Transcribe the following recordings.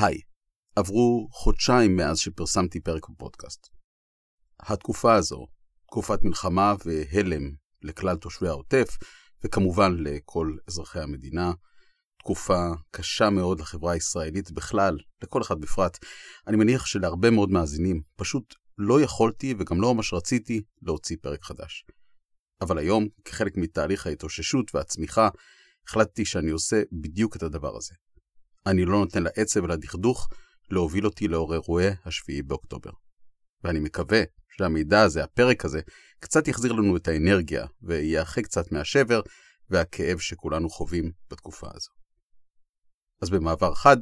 היי, עברו חודשיים מאז שפרסמתי פרק בפודקאסט. התקופה הזו, תקופת מלחמה והלם לכלל תושבי העוטף, וכמובן לכל אזרחי המדינה, תקופה קשה מאוד לחברה הישראלית בכלל, לכל אחד בפרט. אני מניח שלהרבה מאוד מאזינים פשוט לא יכולתי וגם לא ממש רציתי להוציא פרק חדש. אבל היום, כחלק מתהליך ההתאוששות והצמיחה, החלטתי שאני עושה בדיוק את הדבר הזה. אני לא נותן לעצב ולדכדוך להוביל אותי לאור אירועי השביעי באוקטובר. ואני מקווה שהמידע הזה, הפרק הזה, קצת יחזיר לנו את האנרגיה ויאחה קצת מהשבר והכאב שכולנו חווים בתקופה הזו. אז במעבר חד,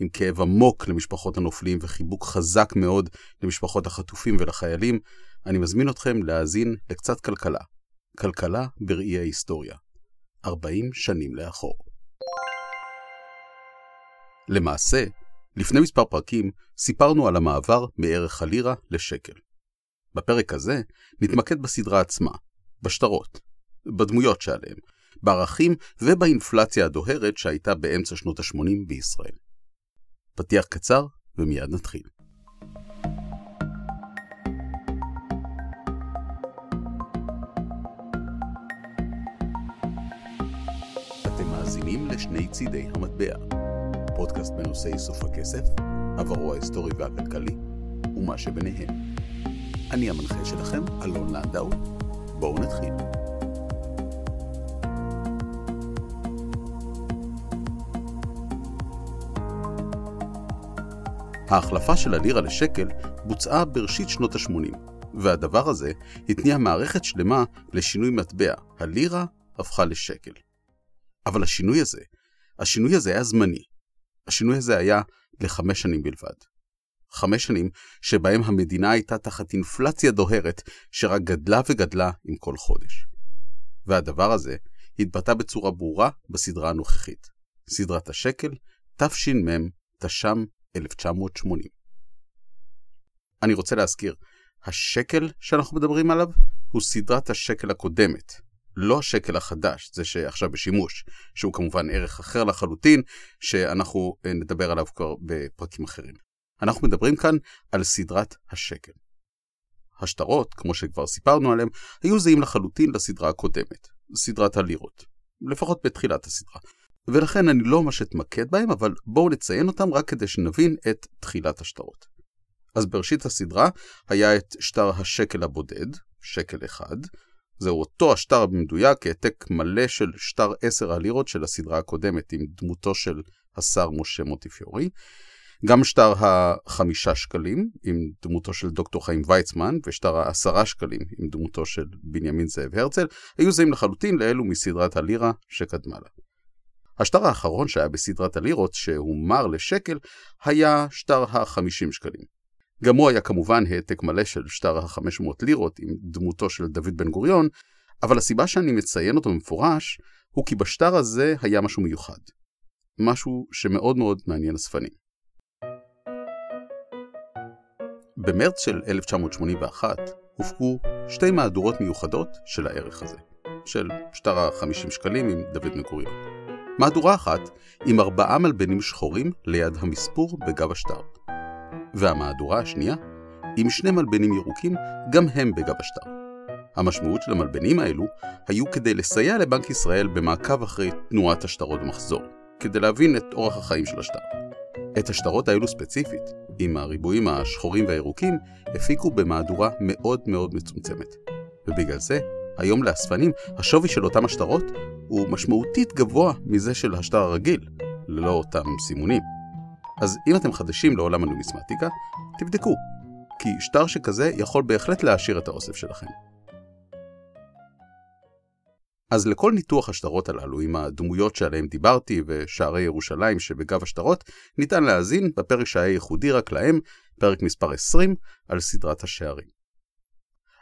עם כאב עמוק למשפחות הנופלים וחיבוק חזק מאוד למשפחות החטופים ולחיילים, אני מזמין אתכם להאזין לקצת כלכלה. כלכלה בראי ההיסטוריה. 40 שנים לאחור. למעשה, לפני מספר פרקים סיפרנו על המעבר מערך הלירה לשקל. בפרק הזה נתמקד בסדרה עצמה, בשטרות, בדמויות שעליהם, בערכים ובאינפלציה הדוהרת שהייתה באמצע שנות ה-80 בישראל. פתיח קצר ומיד נתחיל. אתם מאזינים לשני צידי המטבע, פודקאסט בנושא איסוף הכסף, עברו ההיסטורי והכלכלי, ומה שביניהם. אני המנחה שלכם, אלון לנדאו. בואו נתחיל. ההחלפה של הלירה לשקל בוצעה בראשית שנות ה-80, והדבר הזה התניע מערכת שלמה לשינוי מטבע. הלירה הפכה לשקל. אבל השינוי הזה, השינוי הזה היה זמני. השינוי הזה היה לחמש שנים בלבד. חמש שנים שבהם המדינה הייתה תחת אינפלציה דוהרת שרק גדלה וגדלה עם כל חודש. והדבר הזה התבטא בצורה ברורה בסדרה הנוכחית, סדרת השקל, תש"מ, תש"ם 1980. אני רוצה להזכיר, השקל שאנחנו מדברים עליו הוא סדרת השקל הקודמת, לא השקל החדש, זה שעכשיו בשימוש, שהוא כמובן ערך אחר לחלוטין, שאנחנו נדבר עליו כבר בפרקים אחרים. אנחנו מדברים כאן על סדרת השקל. השטרות, כמו שכבר סיפרנו עליהם, היו זהים לחלוטין לסדרה הקודמת, סדרת הלירות, לפחות בתחילת הסדרה. ולכן אני לא ממש אתמקד בהם, אבל בואו נציין אותם רק כדי שנבין את תחילת השטרות. אז בראשית הסדרה היה את שטר השקל הבודד, שקל אחד, זהו אותו השטר במדויק, העתק מלא של שטר 10 הלירות של הסדרה הקודמת עם דמותו של השר משה מוטיפיורי. גם שטר החמישה שקלים עם דמותו של דוקטור חיים ויצמן ושטר העשרה שקלים עם דמותו של בנימין זאב הרצל היו זהים לחלוטין לאלו מסדרת הלירה שקדמה לה. השטר האחרון שהיה בסדרת הלירות שהומר לשקל היה שטר ה-50 שקלים. גם הוא היה כמובן העתק מלא של שטר ה-500 לירות עם דמותו של דוד בן גוריון, אבל הסיבה שאני מציין אותו במפורש הוא כי בשטר הזה היה משהו מיוחד. משהו שמאוד מאוד מעניין אספנים. במרץ של 1981 הופקו שתי מהדורות מיוחדות של הערך הזה, של שטר ה-50 שקלים עם דוד בן גוריון. מהדורה אחת עם ארבעה מלבנים שחורים ליד המספור בגב השטר. והמהדורה השנייה עם שני מלבנים ירוקים, גם הם בגב השטר. המשמעות של המלבנים האלו היו כדי לסייע לבנק ישראל במעקב אחרי תנועת השטרות במחזור, כדי להבין את אורח החיים של השטר. את השטרות האלו ספציפית, עם הריבועים השחורים והירוקים, הפיקו במהדורה מאוד מאוד מצומצמת. ובגלל זה, היום לאספנים, השווי של אותם השטרות הוא משמעותית גבוה מזה של השטר הרגיל, ללא אותם סימונים. אז אם אתם חדשים לעולם הנומיסמטיקה, תבדקו, כי שטר שכזה יכול בהחלט להעשיר את האוסף שלכם. אז לכל ניתוח השטרות הללו עם הדמויות שעליהם דיברתי ושערי ירושלים שבגב השטרות, ניתן להאזין בפרק שהיה ייחודי רק להם, פרק מספר 20, על סדרת השערים.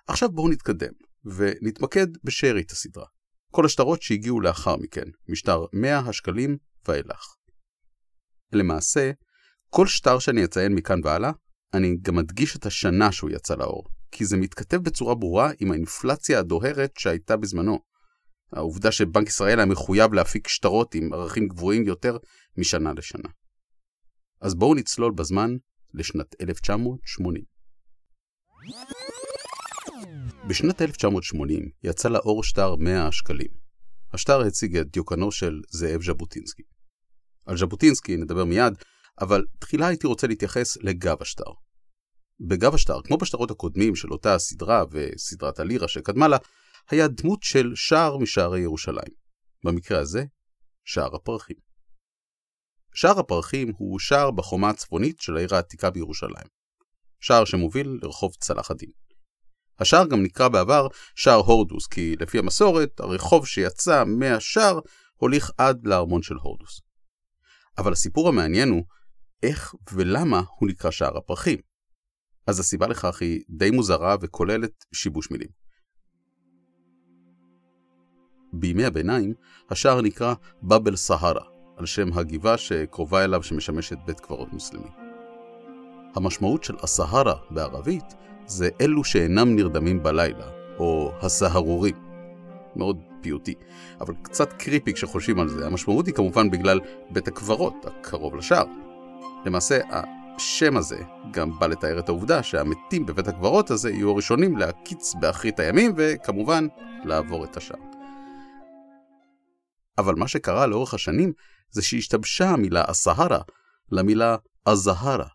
עכשיו בואו נתקדם, ונתמקד בשארית הסדרה. כל השטרות שהגיעו לאחר מכן, משטר 100 השקלים ואילך. למעשה, כל שטר שאני אציין מכאן והלאה, אני גם מדגיש את השנה שהוא יצא לאור, כי זה מתכתב בצורה ברורה עם האינפלציה הדוהרת שהייתה בזמנו. העובדה שבנק ישראל היה מחויב להפיק שטרות עם ערכים גבוהים יותר משנה לשנה. אז בואו נצלול בזמן לשנת 1980. בשנת 1980 יצא לאור שטר 100 השקלים. השטר הציג את דיוקנו של זאב ז'בוטינסקי. על ז'בוטינסקי נדבר מיד, אבל תחילה הייתי רוצה להתייחס לגב השטר. בגב השטר, כמו בשטרות הקודמים של אותה הסדרה וסדרת הלירה שקדמה לה, היה דמות של שער משערי ירושלים. במקרה הזה, שער הפרחים. שער הפרחים הוא שער בחומה הצפונית של העיר העתיקה בירושלים. שער שמוביל לרחוב צלח הדין. השער גם נקרא בעבר שער הורדוס, כי לפי המסורת, הרחוב שיצא מהשער הוליך עד לארמון של הורדוס. אבל הסיפור המעניין הוא איך ולמה הוא נקרא שער הפרחים. אז הסיבה לכך היא די מוזרה וכוללת שיבוש מילים. בימי הביניים, השער נקרא באבל סהרה, על שם הגבעה שקרובה אליו שמשמשת בית קברות מוסלמי. המשמעות של הסהרה בערבית זה אלו שאינם נרדמים בלילה, או הסהרורים. מאוד פיוטי, אבל קצת קריפי כשחושבים על זה. המשמעות היא כמובן בגלל בית הקברות הקרוב לשער. למעשה, השם הזה גם בא לתאר את העובדה שהמתים בבית הקברות הזה יהיו הראשונים להקיץ באחרית הימים, וכמובן, לעבור את השער. אבל מה שקרה לאורך השנים זה שהשתבשה המילה אסהרה למילה אזהרה,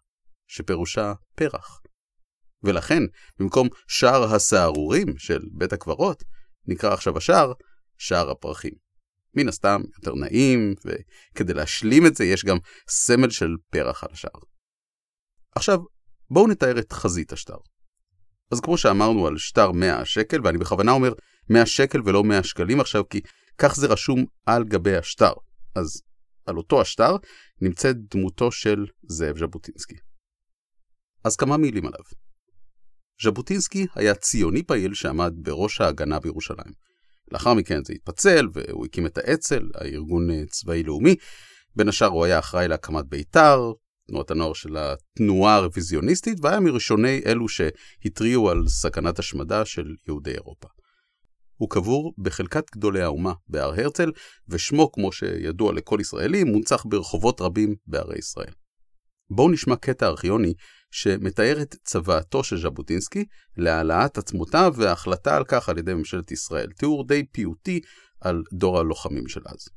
שפירושה פרח. ולכן, במקום שער הסהרורים של בית הקברות, נקרא עכשיו השער שער הפרחים. מן הסתם יותר נעים, וכדי להשלים את זה יש גם סמל של פרח על השער. עכשיו, בואו נתאר את חזית השטר. אז כמו שאמרנו על שטר 100 שקל, ואני בכוונה אומר 100 שקל ולא 100 שקלים עכשיו, כי כך זה רשום על גבי השטר. אז על אותו השטר נמצאת דמותו של זאב ז'בוטינסקי. אז כמה מילים עליו. ז'בוטינסקי היה ציוני פעיל שעמד בראש ההגנה בירושלים. לאחר מכן זה התפצל והוא הקים את האצ"ל, הארגון אה, צבאי לאומי. בין השאר הוא היה אחראי להקמת בית"ר, תנועת הנוער של התנועה הרוויזיוניסטית, והיה מראשוני אלו שהתריעו על סכנת השמדה של יהודי אירופה. הוא קבור בחלקת גדולי האומה בהר הרצל, ושמו, כמו שידוע לכל ישראלי, מונצח ברחובות רבים בערי ישראל. בואו נשמע קטע ארכיוני שמתאר את צוואתו של ז'בוטינסקי להעלאת עצמותיו וההחלטה על כך על ידי ממשלת ישראל. תיאור די פיוטי על דור הלוחמים של אז.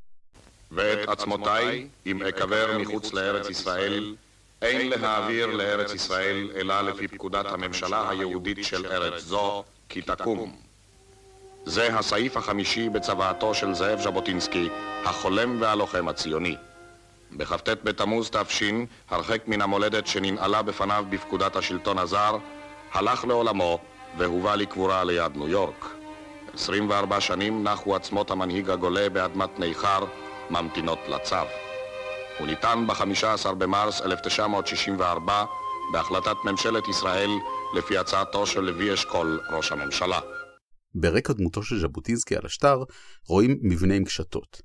ואת עצמותיי, אם אקבר מחוץ לארץ ישראל, אין להעביר לארץ ישראל אלא לפי פקודת הממשלה היהודית של ארץ זו, כי תקום. זה הסעיף החמישי בצוואתו של זאב ז'בוטינסקי, החולם והלוחם הציוני. בכ"ט בתמוז תש, הרחק מן המולדת שננעלה בפניו בפקודת השלטון הזר, הלך לעולמו והובא לקבורה ליד ניו יורק. 24 שנים נחו עצמות המנהיג הגולה באדמת ניכר, ממתינות לצו. הוא ניתן ב-15 במרס 1964 בהחלטת ממשלת ישראל לפי הצעתו של לוי אשכול, ראש הממשלה. ברקע דמותו של ז'בוטינסקי על השטר רואים מבנה עם קשתות.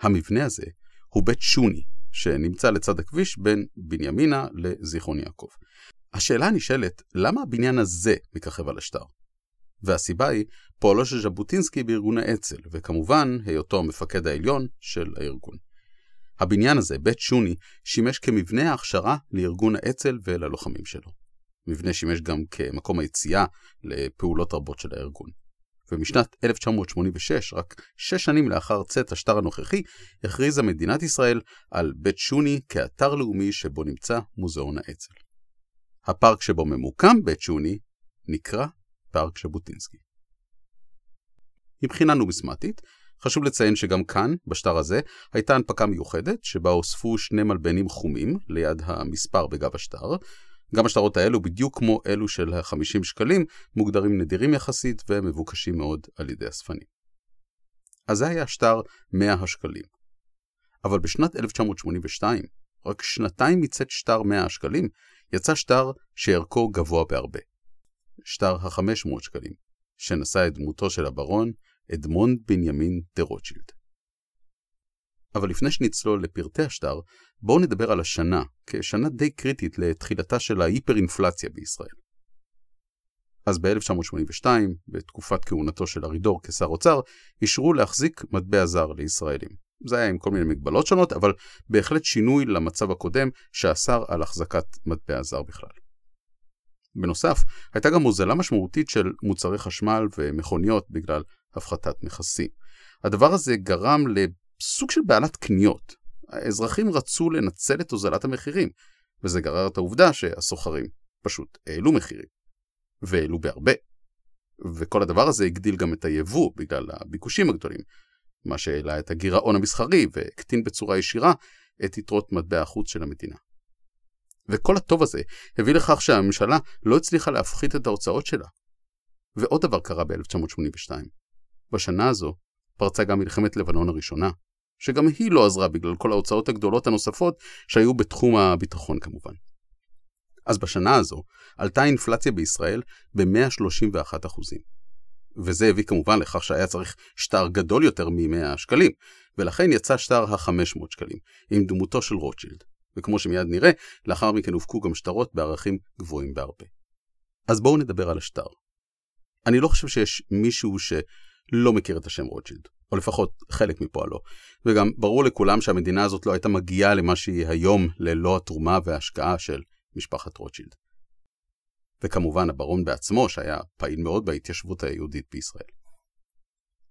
המבנה הזה הוא בית שוני, שנמצא לצד הכביש בין בנימינה לזיכרון יעקב. השאלה הנשאלת, למה הבניין הזה מככב על השטר? והסיבה היא פועלו של ז'בוטינסקי בארגון האצ"ל, וכמובן היותו המפקד העליון של הארגון. הבניין הזה, בית שוני, שימש כמבנה ההכשרה לארגון האצ"ל וללוחמים שלו. מבנה שימש גם כמקום היציאה לפעולות רבות של הארגון. ומשנת 1986, רק שש שנים לאחר צאת השטר הנוכחי, הכריזה מדינת ישראל על בית שוני כאתר לאומי שבו נמצא מוזיאון האצ"ל. הפארק שבו ממוקם בית שוני נקרא פארק ז'בוטינסקי. מבחינה נומיסמטית, חשוב לציין שגם כאן, בשטר הזה, הייתה הנפקה מיוחדת, שבה הוספו שני מלבנים חומים ליד המספר בגב השטר, גם השטרות האלו, בדיוק כמו אלו של ה-50 שקלים, מוגדרים נדירים יחסית ומבוקשים מאוד על ידי אספנים. אז זה היה שטר 100 השקלים. אבל בשנת 1982, רק שנתיים מצאת שטר 100 השקלים, יצא שטר שערכו גבוה בהרבה. שטר ה-500 שקלים, שנשא את דמותו של הברון אדמונד בנימין דה רוטשילד. אבל לפני שנצלול לפרטי השטר, בואו נדבר על השנה, כשנה די קריטית לתחילתה של ההיפר-אינפלציה בישראל. אז ב-1982, בתקופת כהונתו של ארידור כשר אוצר, אישרו להחזיק מטבע זר לישראלים. זה היה עם כל מיני מגבלות שונות, אבל בהחלט שינוי למצב הקודם שאסר על החזקת מטבע זר בכלל. בנוסף, הייתה גם הוזלה משמעותית של מוצרי חשמל ומכוניות בגלל הפחתת מכסים. הדבר הזה גרם לסוג של בעלת קניות. האזרחים רצו לנצל את הוזלת המחירים, וזה גרר את העובדה שהסוחרים פשוט העלו מחירים. והעלו בהרבה. וכל הדבר הזה הגדיל גם את היבוא בגלל הביקושים הגדולים, מה שהעלה את הגירעון המסחרי והקטין בצורה ישירה את יתרות מטבע החוץ של המדינה. וכל הטוב הזה הביא לכך שהממשלה לא הצליחה להפחית את ההוצאות שלה. ועוד דבר קרה ב-1982. בשנה הזו פרצה גם מלחמת לבנון הראשונה, שגם היא לא עזרה בגלל כל ההוצאות הגדולות הנוספות שהיו בתחום הביטחון כמובן. אז בשנה הזו עלתה האינפלציה בישראל ב-131 וזה הביא כמובן לכך שהיה צריך שטר גדול יותר מ-100 שקלים, ולכן יצא שטר ה-500 שקלים, עם דמותו של רוטשילד. וכמו שמיד נראה, לאחר מכן הופקו גם שטרות בערכים גבוהים בהרבה. אז בואו נדבר על השטר. אני לא חושב שיש מישהו שלא מכיר את השם רוטשילד, או לפחות חלק מפועלו, וגם ברור לכולם שהמדינה הזאת לא הייתה מגיעה למה שהיא היום ללא התרומה וההשקעה של משפחת רוטשילד. וכמובן הברון בעצמו, שהיה פעיל מאוד בהתיישבות היהודית בישראל.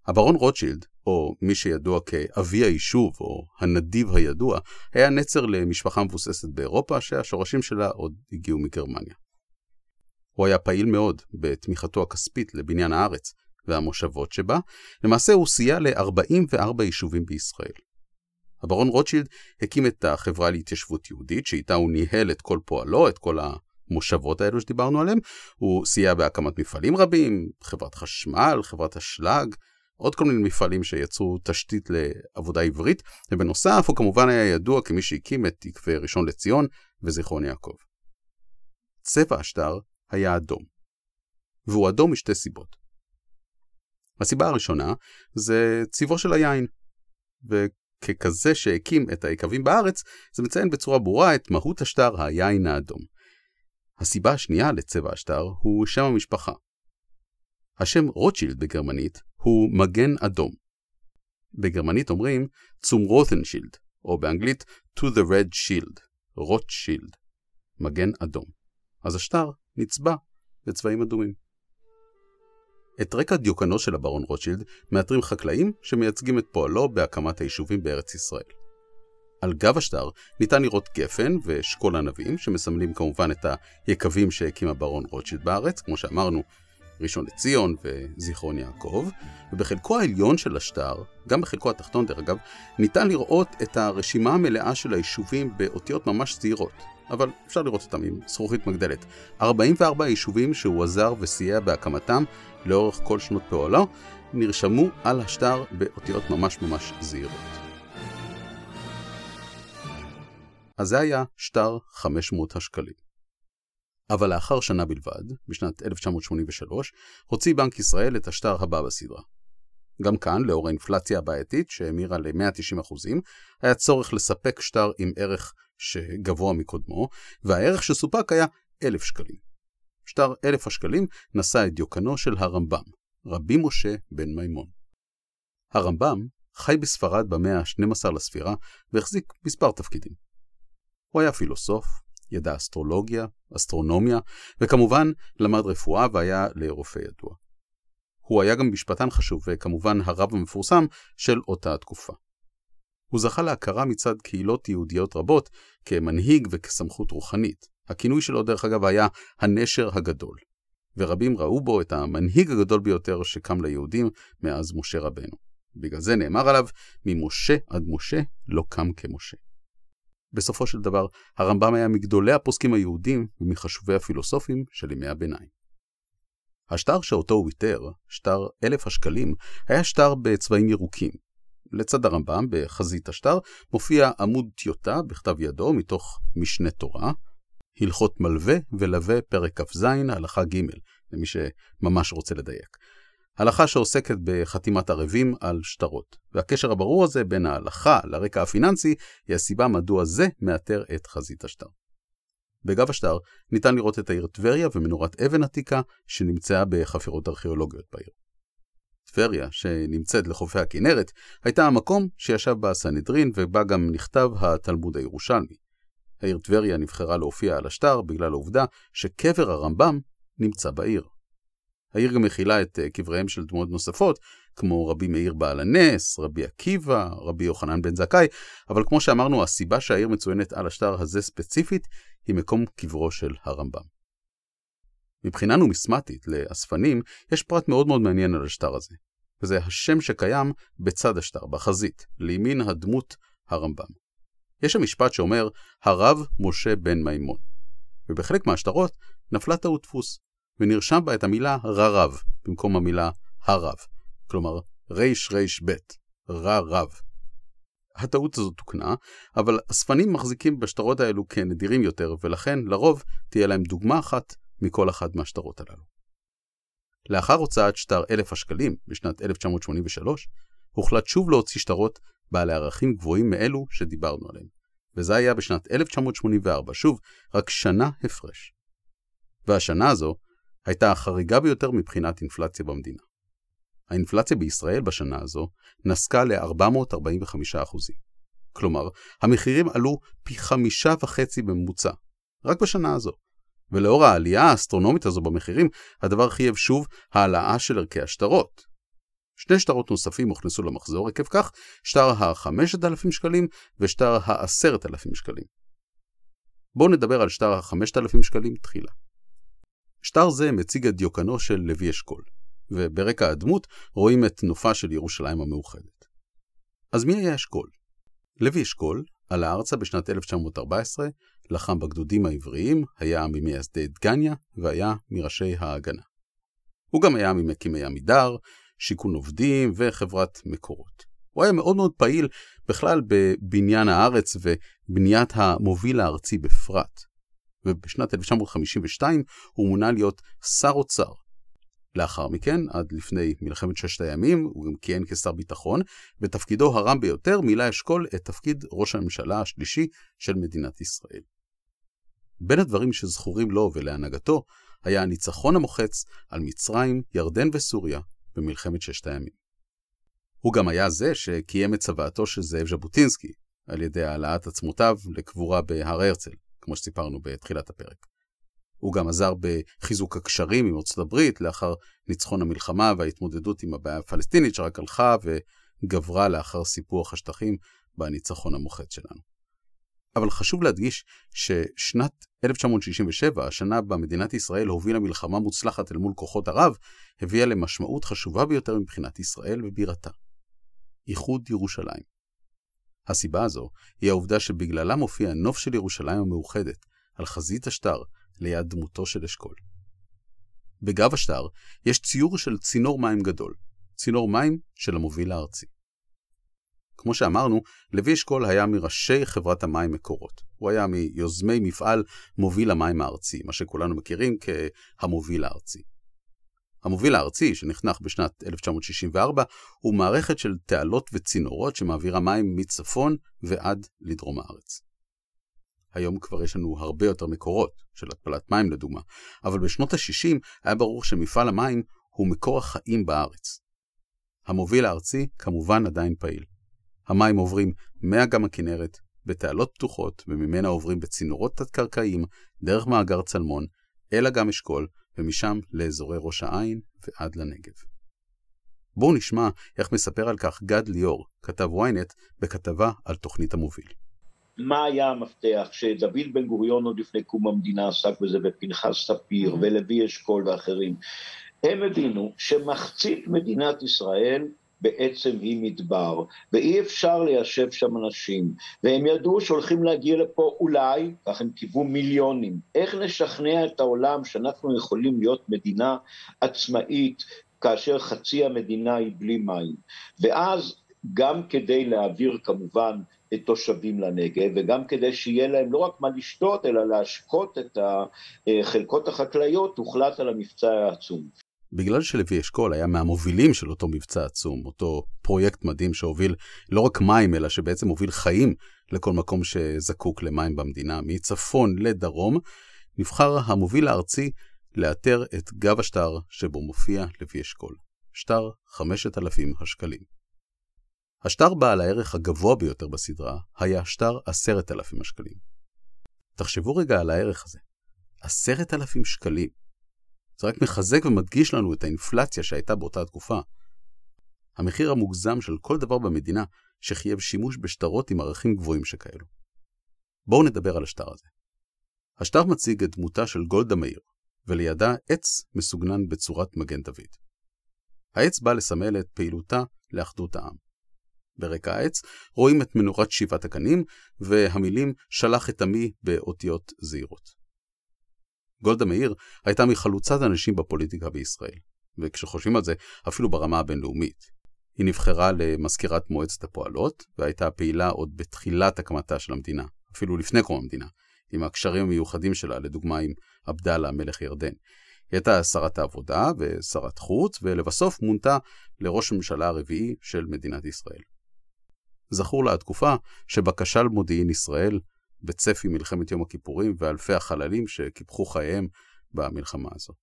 הברון רוטשילד, או מי שידוע כאבי היישוב, או הנדיב הידוע, היה נצר למשפחה מבוססת באירופה, שהשורשים שלה עוד הגיעו מגרמניה. הוא היה פעיל מאוד בתמיכתו הכספית לבניין הארץ והמושבות שבה, למעשה הוא סייע ל-44 יישובים בישראל. הברון רוטשילד הקים את החברה להתיישבות יהודית, שאיתה הוא ניהל את כל פועלו, את כל המושבות האלו שדיברנו עליהם. הוא סייע בהקמת מפעלים רבים, חברת חשמל, חברת אשלג, עוד כל מיני מפעלים שיצרו תשתית לעבודה עברית, ובנוסף הוא כמובן היה ידוע כמי שהקים את תקווה ראשון לציון וזיכרון יעקב. צבע השטר היה אדום, והוא אדום משתי סיבות. הסיבה הראשונה זה צבעו של היין, וככזה שהקים את היקבים בארץ, זה מציין בצורה ברורה את מהות השטר היין האדום. הסיבה השנייה לצבע השטר הוא שם המשפחה. השם רוטשילד בגרמנית הוא מגן אדום. בגרמנית אומרים צום רוטנשילד, או באנגלית to the red shield, רוטשילד, מגן אדום. אז השטר נצבע בצבעים אדומים. את רקע דיוקנו של הברון רוטשילד מאתרים חקלאים שמייצגים את פועלו בהקמת היישובים בארץ ישראל. על גב השטר ניתן לראות גפן ושקול ענבים, שמסמלים כמובן את היקבים שהקים הברון רוטשילד בארץ, כמו שאמרנו, ראשון לציון וזיכרון יעקב, ובחלקו העליון של השטר, גם בחלקו התחתון דרך אגב, ניתן לראות את הרשימה המלאה של היישובים באותיות ממש צעירות, אבל אפשר לראות אותם עם זכוכית מגדלת. 44 יישובים שהוא עזר וסייע בהקמתם לאורך כל שנות פועלו, נרשמו על השטר באותיות ממש ממש זעירות. אז זה היה שטר 500 השקלים. אבל לאחר שנה בלבד, בשנת 1983, הוציא בנק ישראל את השטר הבא בסדרה. גם כאן, לאור האינפלציה הבעייתית שהמירה ל-190%, היה צורך לספק שטר עם ערך שגבוה מקודמו, והערך שסופק היה 1,000 שקלים. שטר 1,000 השקלים נשא את דיוקנו של הרמב"ם, רבי משה בן מימון. הרמב"ם חי בספרד במאה ה-12 לספירה והחזיק מספר תפקידים. הוא היה פילוסוף, ידע אסטרולוגיה, אסטרונומיה, וכמובן למד רפואה והיה לרופא ידוע. הוא היה גם משפטן חשוב וכמובן הרב המפורסם של אותה התקופה. הוא זכה להכרה מצד קהילות יהודיות רבות כמנהיג וכסמכות רוחנית. הכינוי שלו דרך אגב היה הנשר הגדול. ורבים ראו בו את המנהיג הגדול ביותר שקם ליהודים מאז משה רבנו. בגלל זה נאמר עליו, ממשה עד משה לא קם כמשה. בסופו של דבר, הרמב"ם היה מגדולי הפוסקים היהודים ומחשובי הפילוסופים של ימי הביניים. השטר שאותו הוא איתר, שטר אלף השקלים, היה שטר בצבעים ירוקים. לצד הרמב"ם, בחזית השטר, מופיע עמוד טיוטה בכתב ידו מתוך משנה תורה, הלכות מלווה ולווה פרק כ"ז, הלכה ג', למי שממש רוצה לדייק. הלכה שעוסקת בחתימת ערבים על שטרות. והקשר הברור הזה בין ההלכה לרקע הפיננסי היא הסיבה מדוע זה מאתר את חזית השטר. בגב השטר ניתן לראות את העיר טבריה ומנורת אבן עתיקה שנמצאה בחפירות ארכיאולוגיות בעיר. טבריה, שנמצאת לחופי הכנרת, הייתה המקום שישב בה הסנהדרין ובה גם נכתב התלמוד הירושלמי. העיר טבריה נבחרה להופיע על השטר בגלל העובדה שקבר הרמב"ם נמצא בעיר. העיר גם מכילה את אה, קבריהם של דמויות נוספות, כמו רבי מאיר בעל הנס, רבי עקיבא, רבי יוחנן בן זכאי, אבל כמו שאמרנו, הסיבה שהעיר מצוינת על השטר הזה ספציפית, היא מקום קברו של הרמב"ם. מבחינה נומיסמטית לאספנים, יש פרט מאוד מאוד מעניין על השטר הזה, וזה השם שקיים בצד השטר, בחזית, לימין הדמות הרמב"ם. יש שם משפט שאומר, הרב משה בן מימון, ובחלק מהשטרות נפלה טעות דפוס, ונרשם בה את המילה ררב במקום המילה הרב, כלומר ריש ריש בית, רב. הטעות הזאת תוקנה, אבל הספנים מחזיקים בשטרות האלו כנדירים יותר, ולכן לרוב תהיה להם דוגמה אחת מכל אחד מהשטרות הללו. לאחר הוצאת שטר אלף השקלים בשנת 1983, הוחלט שוב להוציא שטרות בעלי ערכים גבוהים מאלו שדיברנו עליהם, וזה היה בשנת 1984, שוב, רק שנה הפרש. והשנה הזו הייתה החריגה ביותר מבחינת אינפלציה במדינה. האינפלציה בישראל בשנה הזו נסקה ל-445%. כלומר, המחירים עלו פי חמישה וחצי בממוצע, רק בשנה הזו. ולאור העלייה האסטרונומית הזו במחירים, הדבר חייב שוב העלאה של ערכי השטרות. שני שטרות נוספים הוכנסו למחזור, עקב כך שטר ה-5,000 שקלים ושטר ה-10,000 שקלים. בואו נדבר על שטר ה-5,000 שקלים תחילה. שטר זה מציג את דיוקנו של לוי אשכול, וברקע הדמות רואים את נופה של ירושלים המאוחדת. אז מי היה אשכול? לוי אשכול עלה ארצה בשנת 1914, לחם בגדודים העבריים, היה ממייסדי דגניה והיה מראשי ההגנה. הוא גם היה ממקימי עמידר, שיכון עובדים וחברת מקורות. הוא היה מאוד מאוד פעיל בכלל בבניין הארץ ובניית המוביל הארצי בפרט. ובשנת 1952 הוא מונה להיות שר אוצר. לאחר מכן, עד לפני מלחמת ששת הימים, הוא גם כיהן כשר ביטחון, בתפקידו הרם ביותר מילא אשכול את תפקיד ראש הממשלה השלישי של מדינת ישראל. בין הדברים שזכורים לו ולהנהגתו, היה הניצחון המוחץ על מצרים, ירדן וסוריה במלחמת ששת הימים. הוא גם היה זה שקיים את צוואתו של זאב ז'בוטינסקי, על ידי העלאת עצמותיו לקבורה בהר הרצל. כמו שסיפרנו בתחילת הפרק. הוא גם עזר בחיזוק הקשרים עם ארצות הברית לאחר ניצחון המלחמה וההתמודדות עם הבעיה הפלסטינית שרק הלכה וגברה לאחר סיפוח השטחים בניצחון המוחץ שלנו. אבל חשוב להדגיש ששנת 1967, השנה בה מדינת ישראל הובילה מלחמה מוצלחת אל מול כוחות ערב, הביאה למשמעות חשובה ביותר מבחינת ישראל ובירתה. איחוד ירושלים. הסיבה הזו היא העובדה שבגללה מופיע הנוף של ירושלים המאוחדת על חזית השטר ליד דמותו של אשכול. בגב השטר יש ציור של צינור מים גדול, צינור מים של המוביל הארצי. כמו שאמרנו, לוי אשכול היה מראשי חברת המים מקורות. הוא היה מיוזמי מפעל מוביל המים הארצי, מה שכולנו מכירים כהמוביל הארצי. המוביל הארצי, שנחנך בשנת 1964, הוא מערכת של תעלות וצינורות שמעבירה מים מצפון ועד לדרום הארץ. היום כבר יש לנו הרבה יותר מקורות, של התפלת מים לדוגמה, אבל בשנות ה-60 היה ברור שמפעל המים הוא מקור החיים בארץ. המוביל הארצי כמובן עדיין פעיל. המים עוברים מאגם הכנרת, בתעלות פתוחות, וממנה עוברים בצינורות תת-קרקעיים, דרך מאגר צלמון, אל אגם אשכול, ומשם לאזורי ראש העין ועד לנגב. בואו נשמע איך מספר על כך גד ליאור, כתב ynet, בכתבה על תוכנית המוביל. מה היה המפתח שדוד בן גוריון עוד לפני קום המדינה עסק בזה ופנחס ספיר mm-hmm. ולוי אשכול ואחרים הם הבינו שמחצית מדינת ישראל בעצם היא מדבר, ואי אפשר ליישב שם אנשים, והם ידעו שהולכים להגיע לפה אולי, כך הם קיוו מיליונים. איך נשכנע את העולם שאנחנו יכולים להיות מדינה עצמאית, כאשר חצי המדינה היא בלי מים? ואז גם כדי להעביר כמובן את תושבים לנגב, וגם כדי שיהיה להם לא רק מה לשתות, אלא להשקות את החלקות החקלאיות, הוחלט על המבצע העצום. בגלל שלוי אשכול היה מהמובילים של אותו מבצע עצום, אותו פרויקט מדהים שהוביל לא רק מים, אלא שבעצם הוביל חיים לכל מקום שזקוק למים במדינה, מצפון לדרום, נבחר המוביל הארצי לאתר את גב השטר שבו מופיע לוי אשכול. שטר 5,000 השקלים. השטר בעל הערך הגבוה ביותר בסדרה היה שטר 10,000 השקלים. תחשבו רגע על הערך הזה. 10,000 שקלים. זה רק מחזק ומדגיש לנו את האינפלציה שהייתה באותה תקופה. המחיר המוגזם של כל דבר במדינה שחייב שימוש בשטרות עם ערכים גבוהים שכאלו. בואו נדבר על השטר הזה. השטר מציג את דמותה של גולדה מאיר, ולידה עץ מסוגנן בצורת מגן דוד. העץ בא לסמל את פעילותה לאחדות העם. ברקע העץ רואים את מנורת שבעת הקנים והמילים שלח את עמי באותיות זהירות. גולדה מאיר הייתה מחלוצת הנשים בפוליטיקה בישראל, וכשחושבים על זה, אפילו ברמה הבינלאומית. היא נבחרה למזכירת מועצת הפועלות, והייתה פעילה עוד בתחילת הקמתה של המדינה, אפילו לפני קום המדינה, עם הקשרים המיוחדים שלה, לדוגמה עם עבדאללה, מלך ירדן. היא הייתה שרת העבודה ושרת חוץ, ולבסוף מונתה לראש הממשלה הרביעי של מדינת ישראל. זכור לה התקופה שבה כשל מודיעין ישראל בצפי מלחמת יום הכיפורים ואלפי החללים שקיפחו חייהם במלחמה הזו.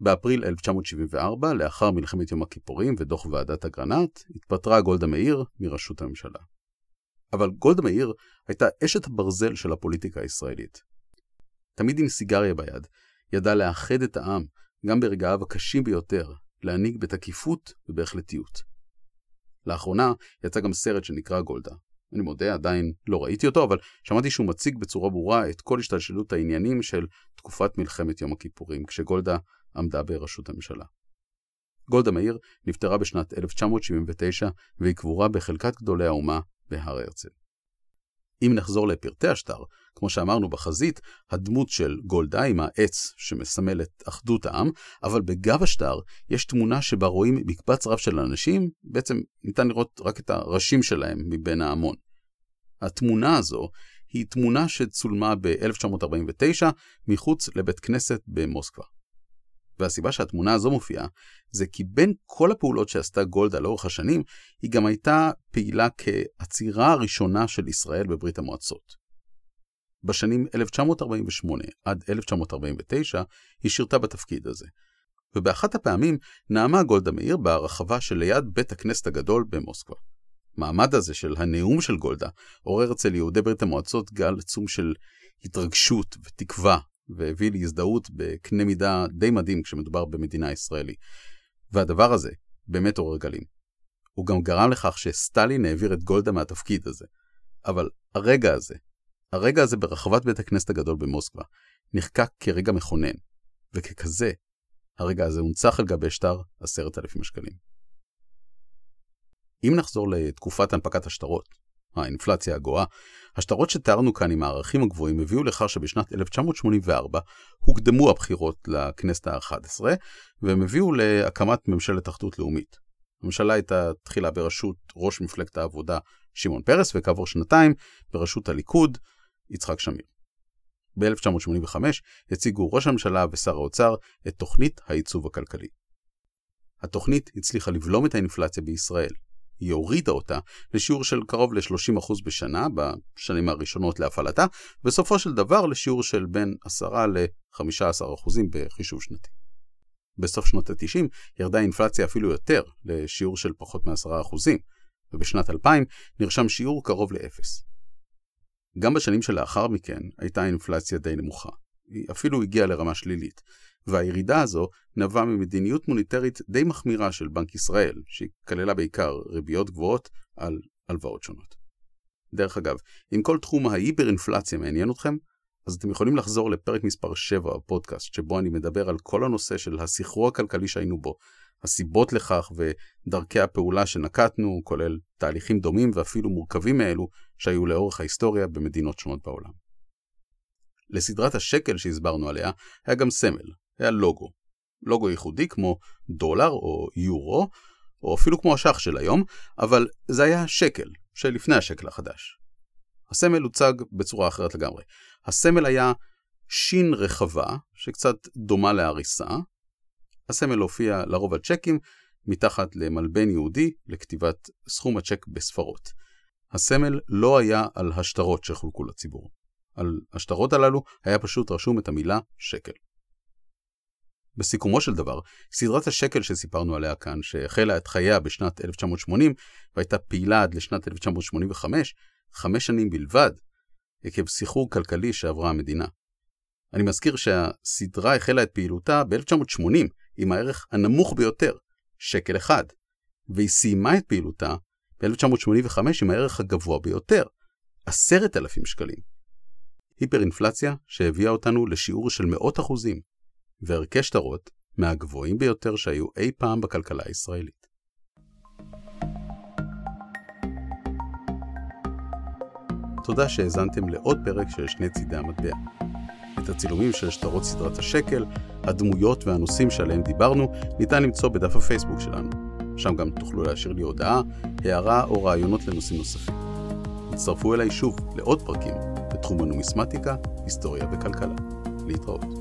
באפריל 1974, לאחר מלחמת יום הכיפורים ודוח ועדת אגרנט, התפטרה גולדה מאיר מראשות הממשלה. אבל גולדה מאיר הייתה אשת הברזל של הפוליטיקה הישראלית. תמיד עם סיגריה ביד, ידעה לאחד את העם, גם ברגעיו הקשים ביותר, להנהיג בתקיפות ובהחלטיות. לאחרונה יצא גם סרט שנקרא גולדה. אני מודה, עדיין לא ראיתי אותו, אבל שמעתי שהוא מציג בצורה ברורה את כל השתלשלות העניינים של תקופת מלחמת יום הכיפורים, כשגולדה עמדה בראשות הממשלה. גולדה מאיר נפטרה בשנת 1979 והיא קבורה בחלקת גדולי האומה בהר הרצל. אם נחזור לפרטי השטר, כמו שאמרנו בחזית, הדמות של גולדה עם העץ שמסמל את אחדות העם, אבל בגב השטר יש תמונה שבה רואים מקבץ רב של אנשים, בעצם ניתן לראות רק את הראשים שלהם מבין ההמון. התמונה הזו היא תמונה שצולמה ב-1949 מחוץ לבית כנסת במוסקבה. והסיבה שהתמונה הזו מופיעה, זה כי בין כל הפעולות שעשתה גולדה לאורך השנים, היא גם הייתה פעילה כעצירה הראשונה של ישראל בברית המועצות. בשנים 1948 עד 1949 היא שירתה בתפקיד הזה. ובאחת הפעמים נאמה גולדה מאיר ברחבה שליד בית הכנסת הגדול במוסקבה. מעמד הזה של הנאום של גולדה עורר אצל יהודי ברית המועצות גל עצום של התרגשות ותקווה והביא להזדהות בקנה מידה די מדהים כשמדובר במדינה ישראלי. והדבר הזה באמת עורר גלים. הוא גם גרם לכך שסטלין העביר את גולדה מהתפקיד הזה. אבל הרגע הזה, הרגע הזה ברחבת בית הכנסת הגדול במוסקבה, נחקק כרגע מכונן, וככזה, הרגע הזה הונצח על גבי שטר עשרת אלפים שקלים. אם נחזור לתקופת הנפקת השטרות, האינפלציה הגואה, השטרות שתיארנו כאן עם הערכים הגבוהים הביאו לכך שבשנת 1984 הוקדמו הבחירות לכנסת ה-11, והם הביאו להקמת ממשלת אחדות לאומית. הממשלה הייתה תחילה בראשות ראש מפלגת העבודה שמעון פרס, וכעבור שנתיים בראשות הליכוד יצחק שמיר. ב-1985 הציגו ראש הממשלה ושר האוצר את תוכנית העיצוב הכלכלי. התוכנית הצליחה לבלום את האינפלציה בישראל, היא הורידה אותה לשיעור של קרוב ל-30% בשנה בשנים הראשונות להפעלתה, בסופו של דבר לשיעור של בין 10 ל-15% בחישוב שנתי. בסוף שנות ה-90 ירדה האינפלציה אפילו יותר, לשיעור של פחות מ-10%, ובשנת 2000 נרשם שיעור קרוב לאפס. גם בשנים שלאחר מכן הייתה האינפלציה די נמוכה. היא אפילו הגיעה לרמה שלילית, והירידה הזו נבעה ממדיניות מוניטרית די מחמירה של בנק ישראל, שהיא כללה בעיקר ריביות גבוהות על הלוואות שונות. דרך אגב, אם כל תחום ההיפר-אינפלציה מעניין אתכם, אז אתם יכולים לחזור לפרק מספר 7 בפודקאסט, שבו אני מדבר על כל הנושא של הסחרור הכלכלי שהיינו בו, הסיבות לכך ודרכי הפעולה שנקטנו, כולל תהליכים דומים ואפילו מורכבים מאלו שהיו לאורך ההיסטוריה במדינות שונות בעולם. לסדרת השקל שהסברנו עליה היה גם סמל, היה לוגו. לוגו ייחודי כמו דולר או יורו, או אפילו כמו השח של היום, אבל זה היה שקל, שלפני השקל החדש. הסמל הוצג בצורה אחרת לגמרי. הסמל היה שין רחבה, שקצת דומה להריסה. הסמל הופיע לרוב על צ'קים, מתחת למלבן יהודי לכתיבת סכום הצ'ק בספרות. הסמל לא היה על השטרות שחולקו לציבור. על השטרות הללו היה פשוט רשום את המילה שקל. בסיכומו של דבר, סדרת השקל שסיפרנו עליה כאן, שהחלה את חייה בשנת 1980 והייתה פעילה עד לשנת 1985, חמש שנים בלבד, עקב סחרור כלכלי שעברה המדינה. אני מזכיר שהסדרה החלה את פעילותה ב-1980 עם הערך הנמוך ביותר, שקל אחד, והיא סיימה את פעילותה ב-1985 עם הערך הגבוה ביותר, עשרת אלפים שקלים. היפר-אינפלציה שהביאה אותנו לשיעור של מאות אחוזים, וערכי שטרות מהגבוהים ביותר שהיו אי פעם בכלכלה הישראלית. תודה שהאזנתם לעוד פרק של שני צידי המטבע. את הצילומים של שטרות סדרת השקל, הדמויות והנושאים שעליהם דיברנו, ניתן למצוא בדף הפייסבוק שלנו. שם גם תוכלו להשאיר לי הודעה, הערה או רעיונות לנושאים נוספים. הצטרפו אליי שוב לעוד פרקים בתחום הנומיסמטיקה, היסטוריה וכלכלה. להתראות.